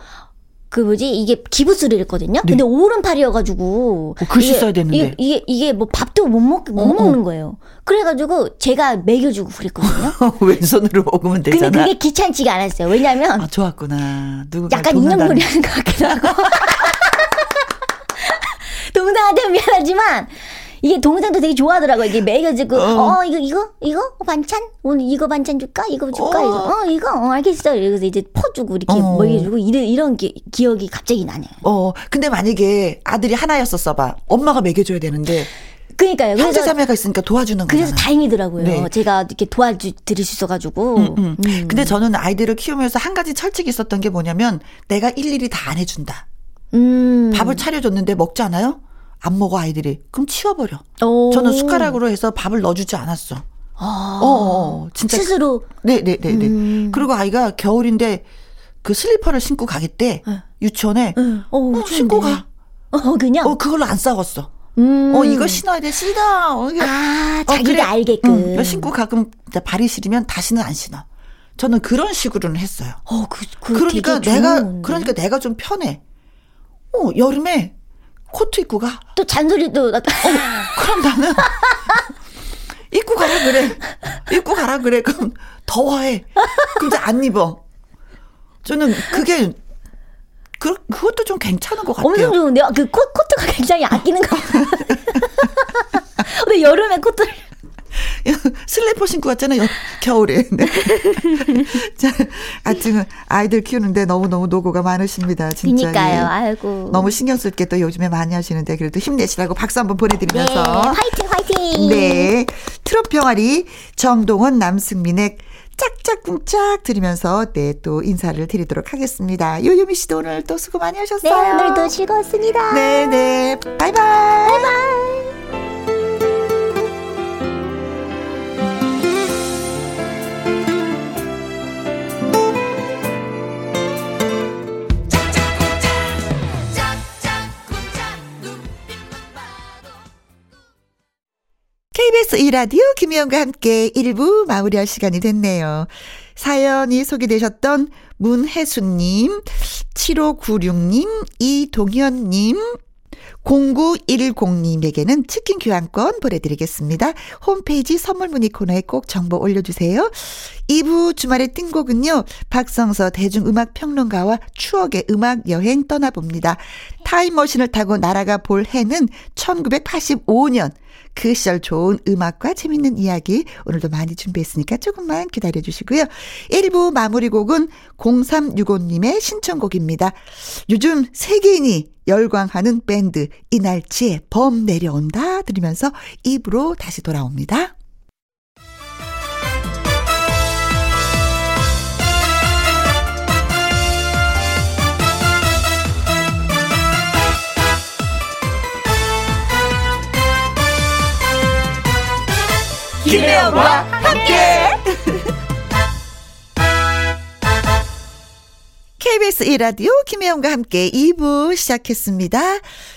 그 뭐지 이게 기부스를 했거든요. 네. 근데 오른팔이어가지고 어, 글씨 이게- 써야 되는데. 이게 이게, 이게 뭐 밥도 못먹못 어, 어. 먹는 거예요. 그래가지고 제가 먹여주고 그랬거든요. 왼손으로 먹으면 근데 되잖아. 그게 귀찮지가 않았어요. 왜냐면 아, 좋았구나. 누구가 약간 돈을 인형놀이 다- 하는 것 같기도 하고. 동생한테 미안하지만 이게 동생도 되게 좋아하더라고. 이게 먹여주고 어. 어, 이거 이거 이거 어, 반찬 오늘 이거 반찬 줄까 이거 줄까 어. 이거 어 이거 어, 알겠어. 이러면서 이제 퍼주고 이렇게 어. 먹여주고 이런 이런 기, 기억이 갑자기 나네요. 어, 근데 만약에 아들이 하나였었어 봐. 엄마가 먹여줘야 되는데 그러니까요. 형제 그래서 자매가 있으니까 도와주는 그래서 거잖아. 다행이더라고요. 네. 제가 이렇게 도와드릴 수 있어가지고. 음, 음. 음. 근데 저는 아이들을 키우면서 한 가지 철칙이 있었던 게 뭐냐면 내가 일일이 다 안 해준다. 음. 밥을 차려줬는데 먹지 않아요? 안 먹어 아이들이. 그럼 치워버려. 오. 저는 숟가락으로 해서 밥을 넣어주지 않았어. 아. 어, 어, 진짜. 스스로. 네네네네. 음. 그리고 아이가 겨울인데 그 슬리퍼를 신고 가겠대. 유치원에. 응. 어, 어, 신고 가. 어, 그냥. 어, 그걸로 안 싸웠어. 음. 어, 이거 신어야 돼. 싫다. 어. 아, 어, 자기가 그래. 알게끔. 응, 신고 가끔 발이 시리면 다시는 안 신어. 저는 그런 식으로는 했어요. 어, 그, 그 그러니까 되게 내가 좋은 그러니까 내가 좀 편해. 어 여름에 코트 입고 가. 또 잔소리도 나 그럼 나는 입고 가라 그래. 입고 가라 그래. 그럼 더워해. 근데 안 입어. 저는 그게 그 그것도 좀 괜찮은 것 같아요. 엄청 좋은데 요 그 코, 코트가 굉장히 아끼는 거. 근데 여름에 코트를 슬리퍼 신고 왔잖아요. 겨울에. 네. 자, 하여튼 아이들 키우는데 너무너무 노고가 많으십니다. 진짜. 그니까요. 예. 아이고. 너무 신경 쓸 게 또 요즘에 많이 하시는데 그래도 힘내시라고 박수 한번 네, 보내드리면서 화이팅 화이팅. 네. 트롯 병아리 정동원 남승민의 짝짝꿍짝 드리면서 네, 또 인사를 드리도록 하겠습니다. 요요미 씨도 오늘 또 수고 많이 하셨어요. 네, 오늘도 즐거웠습니다. 네, 네. 바이바이. 바이바이. KBS 2라디오 김혜영과 함께 1부 마무리할 시간이 됐네요. 사연이 소개되셨던 문혜수님, 7596님, 이동현님, 0910님에게는 치킨 교환권 보내드리겠습니다. 홈페이지 선물 문의 코너에 꼭 정보 올려주세요. 2부 주말의 띵곡은요, 박성서 대중음악평론가와 추억의 음악 여행 떠나봅니다. 타임머신을 타고 날아가 볼 해는 1985년. 그 시절 좋은 음악과 재밌는 이야기 오늘도 많이 준비했으니까 조금만 기다려 주시고요. 1부 마무리 곡은 0365님의 신청곡입니다. 요즘 세계인이 열광하는 밴드 이날치의 범 내려온다 들으면서 2부로 다시 돌아옵니다. 김혜영과 함께. KBS 1라디오 김혜영과 함께 2부 시작했습니다.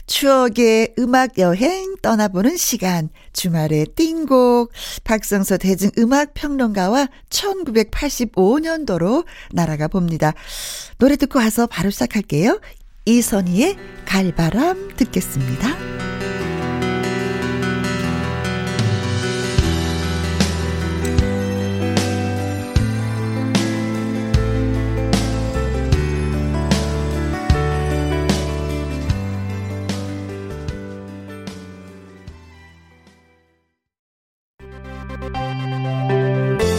추억의 음악 여행 떠나보는 시간. 주말의 띵곡. 박성서 대중음악평론가와 1985년도로 날아가 봅니다. 노래 듣고 와서 바로 시작할게요. 이선희의 갈바람 듣겠습니다.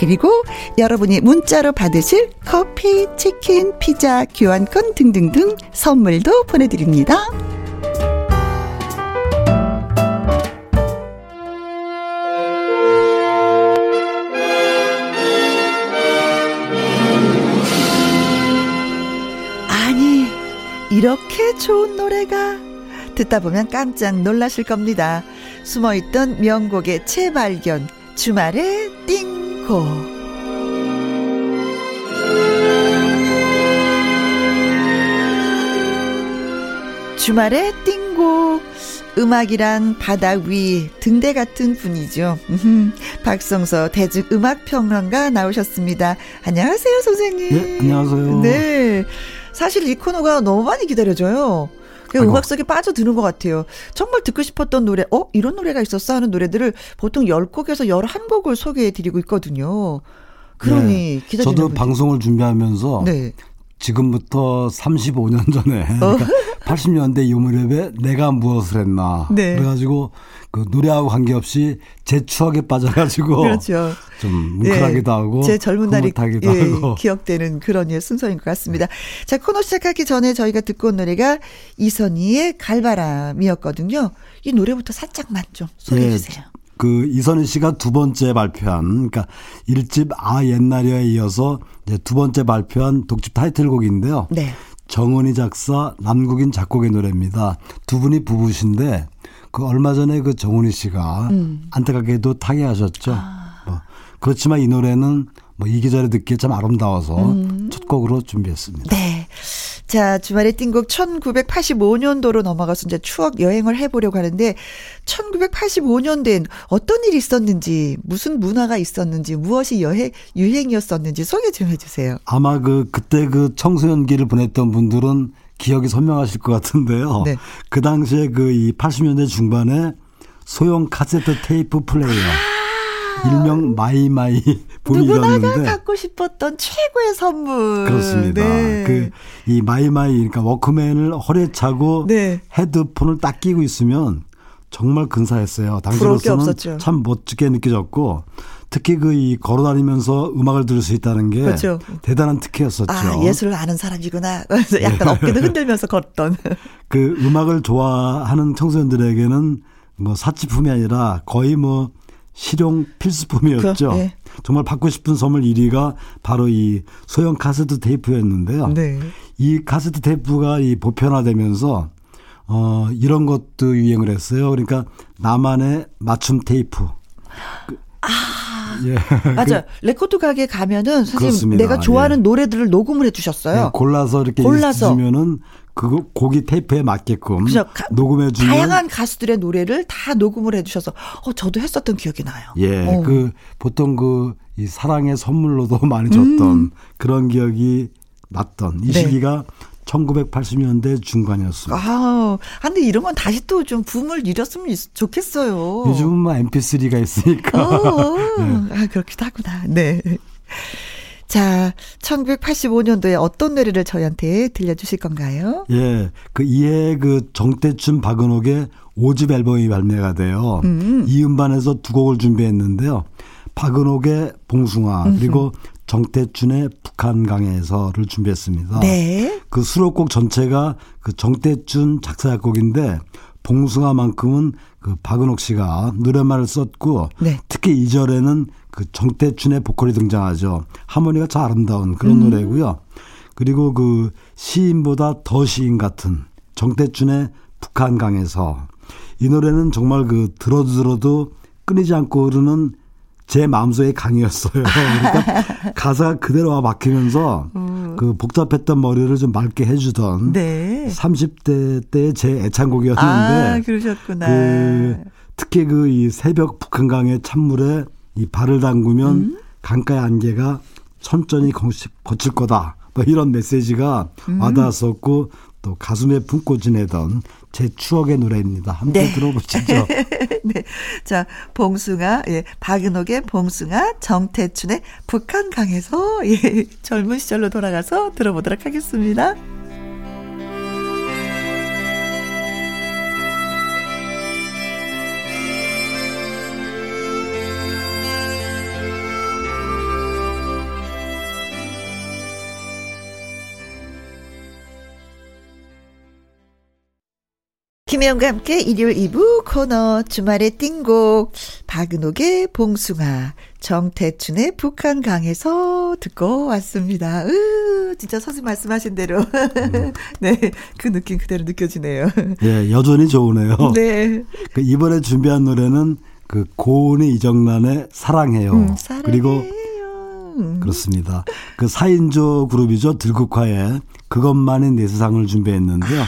그리고 여러분이 문자로 받으실 커피, 치킨, 피자, 교환권 등등등 선물도 보내드립니다. 아니, 이렇게 좋은 노래가 듣다 보면 깜짝 놀라실 겁니다. 숨어있던 명곡의 재발견, 주말의 띵! 않고 주말에 띵곡 음악이란 바다 위 등대 같은 분이죠. 박성서 대중음악평론가 나오셨습니다. 안녕하세요, 선생님. 네, 안녕하세요. 네. 사실 이 코너가 너무 많이 기다려져요. 그 음악 속에 빠져드는 것 같아요. 정말 듣고 싶었던 노래, 어? 이런 노래가 있었어? 하는 노래들을 보통 10곡에서 11곡을 소개해 드리고 있거든요. 그러니 네. 기다리는 저도. 방송을 준비하면서 네. 지금부터 35년 전에 어? 그러니까 80년대 이 무렵에 내가 무엇을 했나 네. 그래가지고 그 노래하고 관계없이 제 추억에 빠져가지고 그렇죠. 좀 뭉클하기도 네. 하고 제 젊은 날이 예, 하고. 기억되는 그런 예, 순서인 것 같습니다. 자 코너 시작하기 전에 저희가 듣고 온 노래가 이선희의 갈바람이었거든요. 이 노래부터 살짝만 좀 소개해 네. 주세요. 그 이선희 씨가 두 번째 발표한 그러니까 1집 아 옛날이에 이어서 이제 두 번째 발표한 독집 타이틀곡인데요. 네. 정은희 작사, 남국인 작곡의 노래입니다. 두 분이 부부신데 그 얼마 전에 그 정은희 씨가 음. 안타깝게도 타계하셨죠. 아. 뭐 그렇지만 이 노래는 뭐 이 계절에 듣기에 참 아름다워서 음. 첫 곡으로 준비했습니다. 네. 자, 주말에 띵곡 1985년도로 넘어가서 이제 추억 여행을 해보려고 하는데 1985년된 어떤 일이 있었는지 무슨 문화가 있었는지 무엇이 여행 유행이었었는지 소개 좀 해주세요. 아마 그 그때 그 청소년기를 보냈던 분들은 기억이 선명하실 것 같은데요. 네. 그 당시에 그 이 80년대 중반에 소형 카세트 테이프 플레이어. 아~ 일명 마이마이 누구나가 갖고 싶었던 최고의 선물. 그렇습니다. 네. 그이 마이마이 그러니까 워크맨을 허리에 차고 네. 헤드폰을 딱 끼고 있으면 정말 근사했어요. 당시로서는 참 멋지게 느껴졌고 특히 그 이 걸어다니면서 음악을 들을 수 있다는 게 그렇죠. 대단한 특혜였었죠. 아, 예술을 아는 사람이구나. 그래서 약간 네. 어깨도 흔들면서 걷던. 그 음악을 좋아하는 청소년들에게는 뭐 사치품이 아니라 거의 뭐 실용 필수품이었죠. 그, 네. 정말 받고 싶은 선물 1위가 바로 이 소형 카세트 테이프였는데요. 네. 이 카세트 테이프가 이 보편화되면서 어 이런 것도 유행을 했어요. 그러니까 나만의 맞춤 테이프. 그, 아, 예. 맞아. 그, 레코드 가게 가면은 선생님 그렇습니다. 내가 좋아하는 예. 노래들을 녹음을 해 주셨어요. 예, 골라서 이렇게 골라서 주면은 그 곡이 테이프에 맞게끔 녹음해 주면 다양한 가수들의 노래를 다 녹음을 해 주셔서 어 저도 했었던 기억이 나요. 예. 어. 그 보통 그 이 사랑의 선물로도 많이 줬던 음. 그런 기억이 났던 이 네. 시기가 1980년대 중반이었습니다. 아, 근데 이런 건 다시 또 좀 붐을 일었으면 좋겠어요. 요즘은 뭐 MP3가 있으니까. 어, 네. 아, 그렇기도 하구나. 네. 자, 1985년도에 어떤 노래를 저희한테 들려주실 건가요? 예, 그 이해 그 정태춘 박은옥의 5집 앨범이 발매가 돼요. 음. 이 음반에서 두 곡을 준비했는데요. 박은옥의 봉숭아 음 그리고 정태춘의 북한강에서를 준비했습니다. 네. 그 수록곡 전체가 그 정태춘 작사 작곡인데 봉숭아만큼은 그 박은옥 씨가 노래말을 썼고 네. 특히 이 절에는 그 정태춘의 보컬이 등장하죠. 하모니가 참 아름다운 그런 음. 노래고요. 그리고 그 시인보다 더 시인 같은 정태춘의 북한강에서 이 노래는 정말 그 들어도 들어도 끊이지 않고 흐르는 제 마음속의 강이었어요. 그러니까 가사가 그대로 와 막히면서 음. 그 복잡했던 머리를 좀 맑게 해주던 네. 30대 때의 제 애창곡이었는데. 아, 그러셨구나. 그 특히 그 이 새벽 북한강의 찬물에 이 발을 담그면 음? 강가의 안개가 천천히 거칠 거다. 뭐 이런 메시지가 음. 와닿았었고 또 가슴에 품고 지내던 제 추억의 노래입니다. 함께 네. 들어보시죠. 네. 자, 봉숭아, 예, 박은옥의 봉숭아, 정태춘의 북한강에서 예, 젊은 시절로 돌아가서 들어보도록 하겠습니다. 김혜영과 함께 일요일 2부 코너 주말의 띵곡 박은옥의 봉숭아 정태춘의 북한 강에서 듣고 왔습니다. 으 진짜 선생님 말씀하신 대로 음. 네그 느낌 그대로 느껴지네요. 예 여전히 좋으네요. 네. 그 이번에 준비한 노래는 그 고은의 이정란의 사랑해요. 음, 사랑해요. 그리고 그렇습니다. 그 4인조 그룹이죠 들국화의 그것만의 내 세상을 준비했는데요.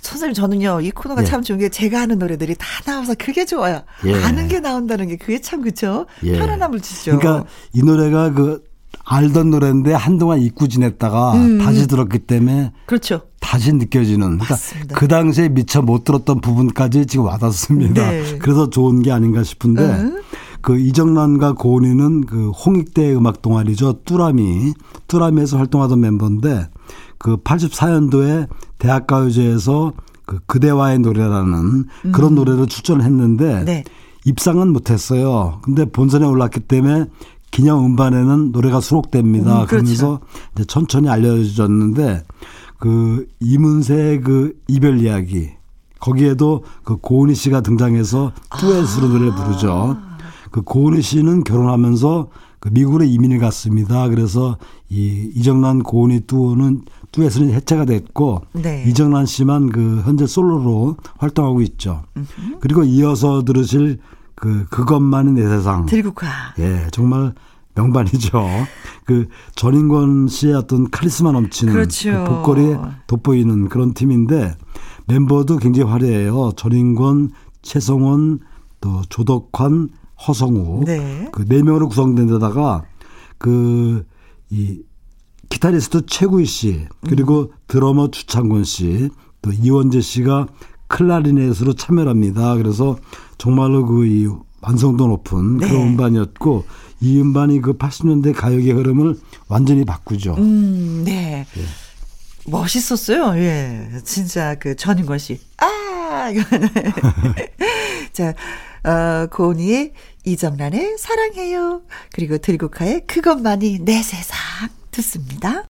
선생님 저는요 이 코너가 예. 참 좋은 게 제가 하는 노래들이 다 나와서 그게 좋아요. 예. 아는 게 나온다는 게 그게 참 그쵸 예. 편안함을 주죠. 그러니까 이 노래가 그 알던 노래인데 한동안 잊고 지냈다가 음. 다시 들었기 때문에 그렇죠. 다시 느껴지는 그러니까 그 당시에 미처 못 들었던 부분까지 지금 와닿습니다. 네. 그래서 좋은 게 아닌가 싶은데 음. 그 이정란과 고은이는 그 홍익대 음악 동아리죠. 뚜라미 뚜라미에서 활동하던 멤버인데 그 84년도에 대학가요제에서 그 그대와의 노래라는 음. 그런 노래를 출전을 했는데 네. 입상은 못했어요. 근데 본선에 올랐기 때문에 기념 음반에는 노래가 수록됩니다. 음, 그렇죠. 그러면서 이제 천천히 알려졌는데 그 이문세의 그 이별 이야기 거기에도 그 고은희 씨가 등장해서 듀엣으로 아. 노래를 부르죠. 그 고은희 씨는 결혼하면서 그 미국으로 이민을 갔습니다. 그래서 이 이정란 고은희 듀오는 듀엣은 해체가 됐고 네. 이정란 씨만 그 현재 솔로로 활동하고 있죠. 음흠. 그리고 이어서 들으실 그 그것만이 내 세상. 들국화. 예, 정말 명반이죠. 그 전인권 씨의 어떤 카리스마 넘치는 그렇죠. 그 복거리에 돋보이는 그런 팀인데 멤버도 굉장히 화려해요. 전인권, 최성원, 또 조덕환, 허성우 네. 그네 명으로 구성된 데다가 그 이 기타리스트 최구희 씨 그리고 음. 드러머 주창권 씨또 이원재 씨가 클라리넷으로 참여합니다. 그래서 정말로 그 이 완성도 높은 네. 그런 음반이었고 이 음반이 그 80년대 가요계 흐름을 완전히 바꾸죠. 음, 네. 예. 멋있었어요. 예. 진짜 그 전인권 씨. 아! 자, 어, 고은이의 이정란의 사랑해요. 그리고 들국화의 그것만이 내 세상 듣습니다.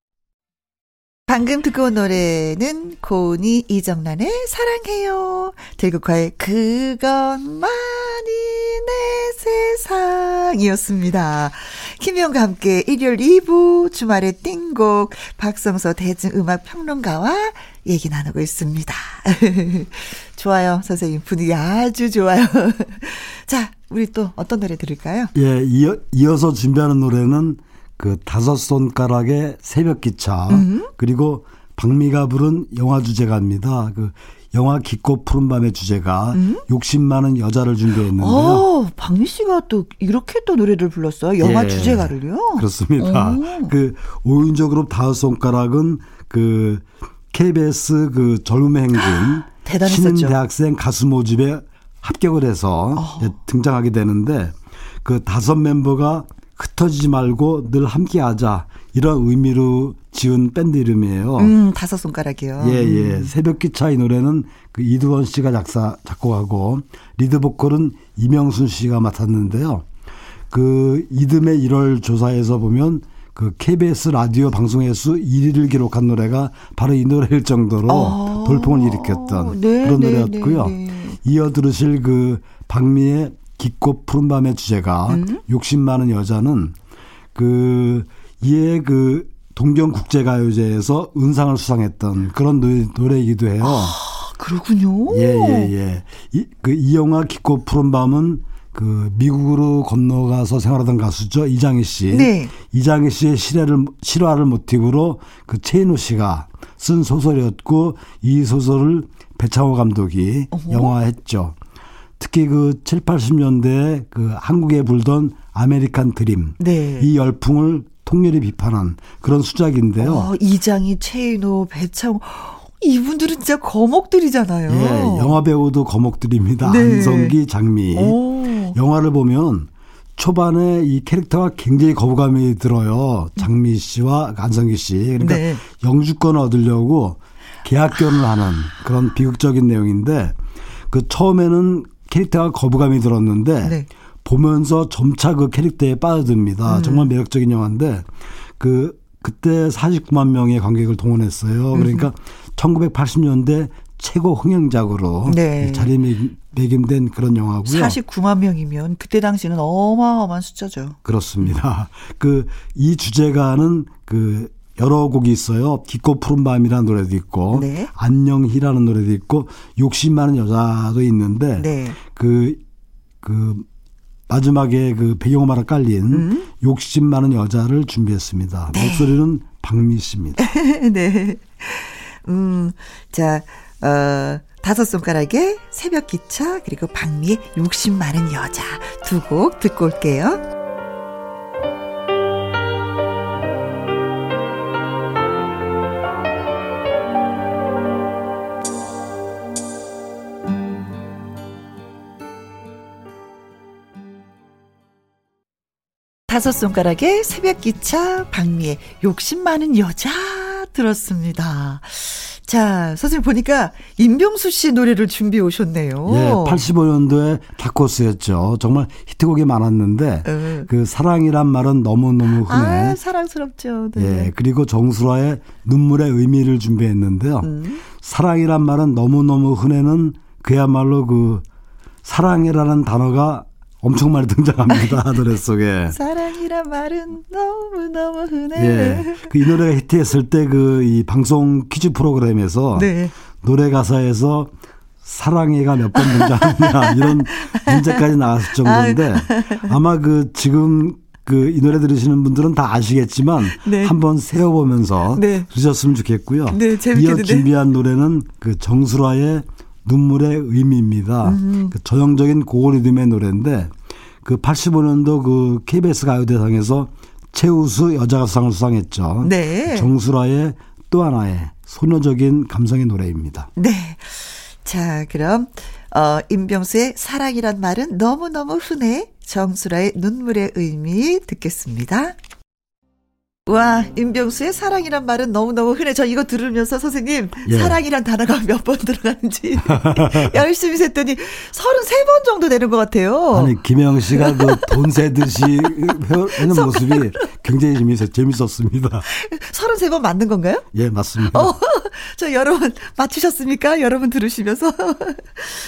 방금 듣고 온 노래는 고은이 이정란의 사랑해요. 들국화의 그것만이 내 세상이었습니다. 김영과 함께 일요일 2부 주말의 띵곡 박성서 대중음악 평론가와 얘기 나누고 있습니다. 좋아요, 선생님. 분위기 아주 좋아요. 자, 우리 또 어떤 노래 들을까요? 예, 이어, 이어서 준비하는 노래는 그 다섯 손가락의 새벽 기차 음. 그리고 박미가 부른 영화 주제가입니다. 그 영화 깊고 푸른 밤의 주제가 음? 욕심 많은 여자를 준비했는데요. 어, 박미 씨가 또 이렇게 또 노래를 불렀어요. 영화 예, 주제가를요. 그렇습니다. 오. 그 오윤조 그룹 다섯 손가락은 그 KBS 그 젊음의 행진 신인 대학생 가수 모집에 합격을 해서 어. 등장하게 되는데 그 다섯 멤버가 흩어지지 말고 늘 함께하자 이런 의미로 지은 밴드 이름이에요. 음, 다섯 손가락이요. 예, 예. 음. 새벽 기차 이 노래는 그 이두헌 씨가 작사 작곡하고 리드 보컬은 임형순 씨가 맡았는데요. 그 이듬해 1월 조사에서 보면 그 KBS 라디오 방송 횟수 1위를 기록한 노래가 바로 이 노래일 정도로 아~ 돌풍을 일으켰던 네, 그런 네, 노래였고요. 네, 네. 이어 들으실 그 박미의 깊고 푸른 밤의 주제가 음? 욕심 많은 여자는 그 이에 그 동경 국제가요제에서 은상을 수상했던 그런 노래, 노래이기도 해요. 아, 그렇군요. 예, 예, 예. 이, 그, 이 영화 깊고 푸른 밤은 그 미국으로 건너가서 생활하던 가수죠. 이장희 씨. 네. 이장희 씨의 실화를, 실화를 모티브로 그 최인호 씨가 쓴 소설이었고 이 소설을 배창호 감독이. 영화화했죠. 특히 그 7, 80년대에 그 한국에 불던 아메리칸 드림. 네. 이 열풍을 통렬히 비판한 그런 수작인데요. 어, 이장희, 최인호, 배창호. 이분들은 진짜 거목들이잖아요. 예, 영화 배우도 거목들입니다. 네. 안성기, 장미. 오. 영화를 보면 초반에 이 캐릭터가 굉장히 거부감이 들어요. 장미 씨와 안성기 씨. 그러니까 네. 영주권을 얻으려고 계약 결혼을 하는 그런 비극적인 내용인데 그 처음에는 캐릭터가 거부감이 들었는데 네. 보면서 점차 그 캐릭터에 빠져듭니다. 음. 정말 매력적인 영화인데 그 그때 49만 명의 관객을 동원했어요. 그러니까 음. 1980년대 최고 흥행작으로 네. 자리매김된 그런 영화고요. 49만 명이면 그때 당시는 어마어마한 숫자죠. 그렇습니다. 그 이 주제가는 그 여러 곡이 있어요. 깊고 푸른 밤이라는 노래도 있고 네. 안녕희라는 노래도 있고 욕심 많은 여자도 있는데 네. 그, 그 마지막에 그 배경음악을 깔린 음? 욕심 많은 여자를 준비했습니다. 네. 목소리는 박미 씨입니다. 네. 음, 자, 어, 다섯 손가락의 새벽 기차 그리고 박미의 욕심 많은 여자 두 곡 듣고 올게요. 다섯 손가락에 새벽 기차 박미의 욕심 많은 여자 들었습니다. 자, 선생님 보니까 임병수 씨 노래를 준비해 오셨네요. 예, 85년도에 다코스였죠. 정말 히트곡이 많았는데 어. 그 사랑이란 말은 너무너무 흔해. 아, 사랑스럽죠. 네. 예, 그리고 정수라의 눈물의 의미를 준비했는데요. 음. 사랑이란 말은 너무너무 흔해는 그야말로 그 사랑이라는 단어가 엄청 많이 등장합니다. 노래 속에. 사랑이란 말은 너무너무 흔해. 예. 그 이 노래가 히트했을 때 그 이 방송 퀴즈 프로그램에서 네. 노래 가사에서 사랑해가 몇 번 등장하느냐 이런 문제까지 나왔을 정도인데 아마 그 지금 그 이 노래 들으시는 분들은 다 아시겠지만 네. 한번 세워보면서 네. 들으셨으면 좋겠고요. 네. 이어 준비한 노래는 그 정수라의 눈물의 의미입니다. 음. 그 전형적인 고고 리듬의 노래인데 그 85년도 그 KBS 가요대상에서 최우수 여자가수상을 수상했죠. 네. 정수라의 또 하나의 소녀적인 감성의 노래입니다. 네. 자, 그럼 어 임병수의 사랑이란 말은 너무너무 흔해. 정수라의 눈물의 의미 듣겠습니다. 와, 임병수의 사랑이란 말은 너무너무 흔해. 저 이거 들으면서 선생님, 예. 사랑이란 단어가 몇 번 들어가는지 열심히 셌더니 33번 정도 되는 것 같아요. 아니 김영 씨가 그돈 세듯이 하는 모습이 굉장히 재밌었, 재밌었습니다. 33번 맞는 건가요? 예 맞습니다. 어, 저 여러분 맞추셨습니까? 여러분 들으시면서.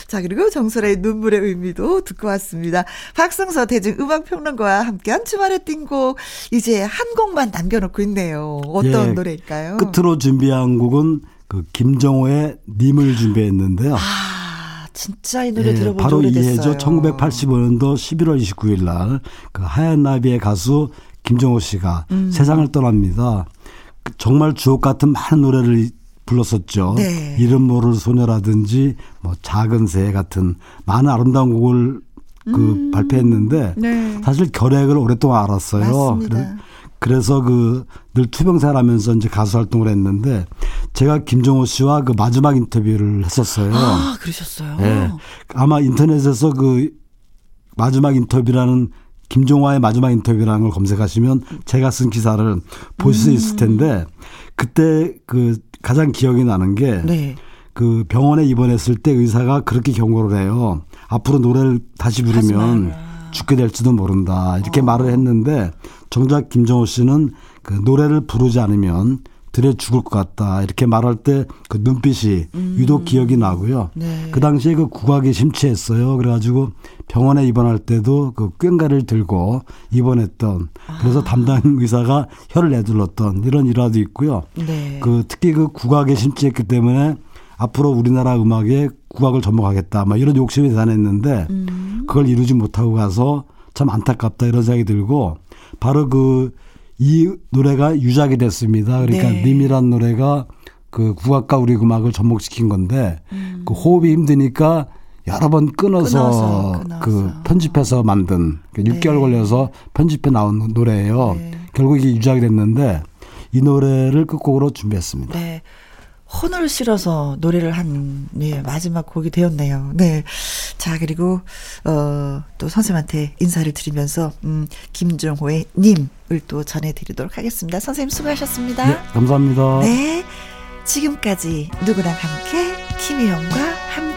자, 그리고 정설의 눈물의 의미도 듣고 왔습니다. 박성서 대중음악평론가와 함께한 주말의 띵곡. 이제 한 곡만 남겨 놓고 있네요. 어떤 예, 노래일까요? 끝으로 준비한 곡은 그 김정호의 님을 준비했는데요. 아, 진짜 이 노래 예, 들어본 지 바로. 이해죠. 1985년도 11월 29일 날 그 하얀 나비의 가수 김정호 씨가 음. 세상을 떠납니다. 그 정말 주옥 같은 많은 노래를 불렀었죠. 네. 이름 모를 소녀라든지 뭐 작은 새 같은 많은 아름다운 곡을 그 발표했는데 네. 사실 결핵을 오랫동안 알았어요. 맞습니다. 그래- 그래서 그 늘 투병생활하면서 이제 가수 활동을 했는데 제가 김정호 씨와 그 마지막 인터뷰를 했었어요. 아, 그러셨어요. 예. 아마 인터넷에서 그 마지막 인터뷰라는 김종화의 마지막 인터뷰라는 걸 검색하시면 제가 쓴 기사를 보실 수 음. 있을 텐데 그때 그 가장 기억이 나는 게그 네. 병원에 입원했을 때 의사가 그렇게 경고를 해요. 앞으로 노래를 다시 부르면 죽게 될지도 모른다. 이렇게 말을 했는데 정작 김정호 씨는 그 노래를 부르지 않으면 들에 죽을 것 같다. 이렇게 말할 때 그 눈빛이 유독 기억이 나고요. 네. 그 당시에 그 국악이 심취했어요. 그래가지고 병원에 입원할 때도 그 꽹가를 들고 입원했던 그래서 담당 의사가 혀를 내둘렀던 이런 일화도 있고요. 네. 그 특히 그 국악에 심취했기 때문에 앞으로 우리나라 음악에 국악을 접목하겠다. 막 이런 욕심이 대단했는데 음. 그걸 이루지 못하고 가서 참 안타깝다 이런 생각이 들고 바로 그 이 노래가 유작이 됐습니다. 그러니까 네. 님이란 노래가 그 국악과 우리 음악을 접목시킨 건데 그 호흡이 힘드니까 여러 번 끊어서, 끊어서, 끊어서. 그 편집해서 만든 그 6개월 네. 걸려서 편집해 나온 노래예요. 네. 결국 이게 유작이 됐는데 이 노래를 끝곡으로 준비했습니다. 네. 혼을 실어서 노래를 한, 네, 마지막 곡이 되었네요. 네. 자, 그리고, 어, 또 선생님한테 인사를 드리면서, 음, 김종호의 님을 또 전해 드리도록 하겠습니다. 선생님 수고하셨습니다. 네, 감사합니다. 네. 지금까지 누구랑 함께, 김희영과 함께.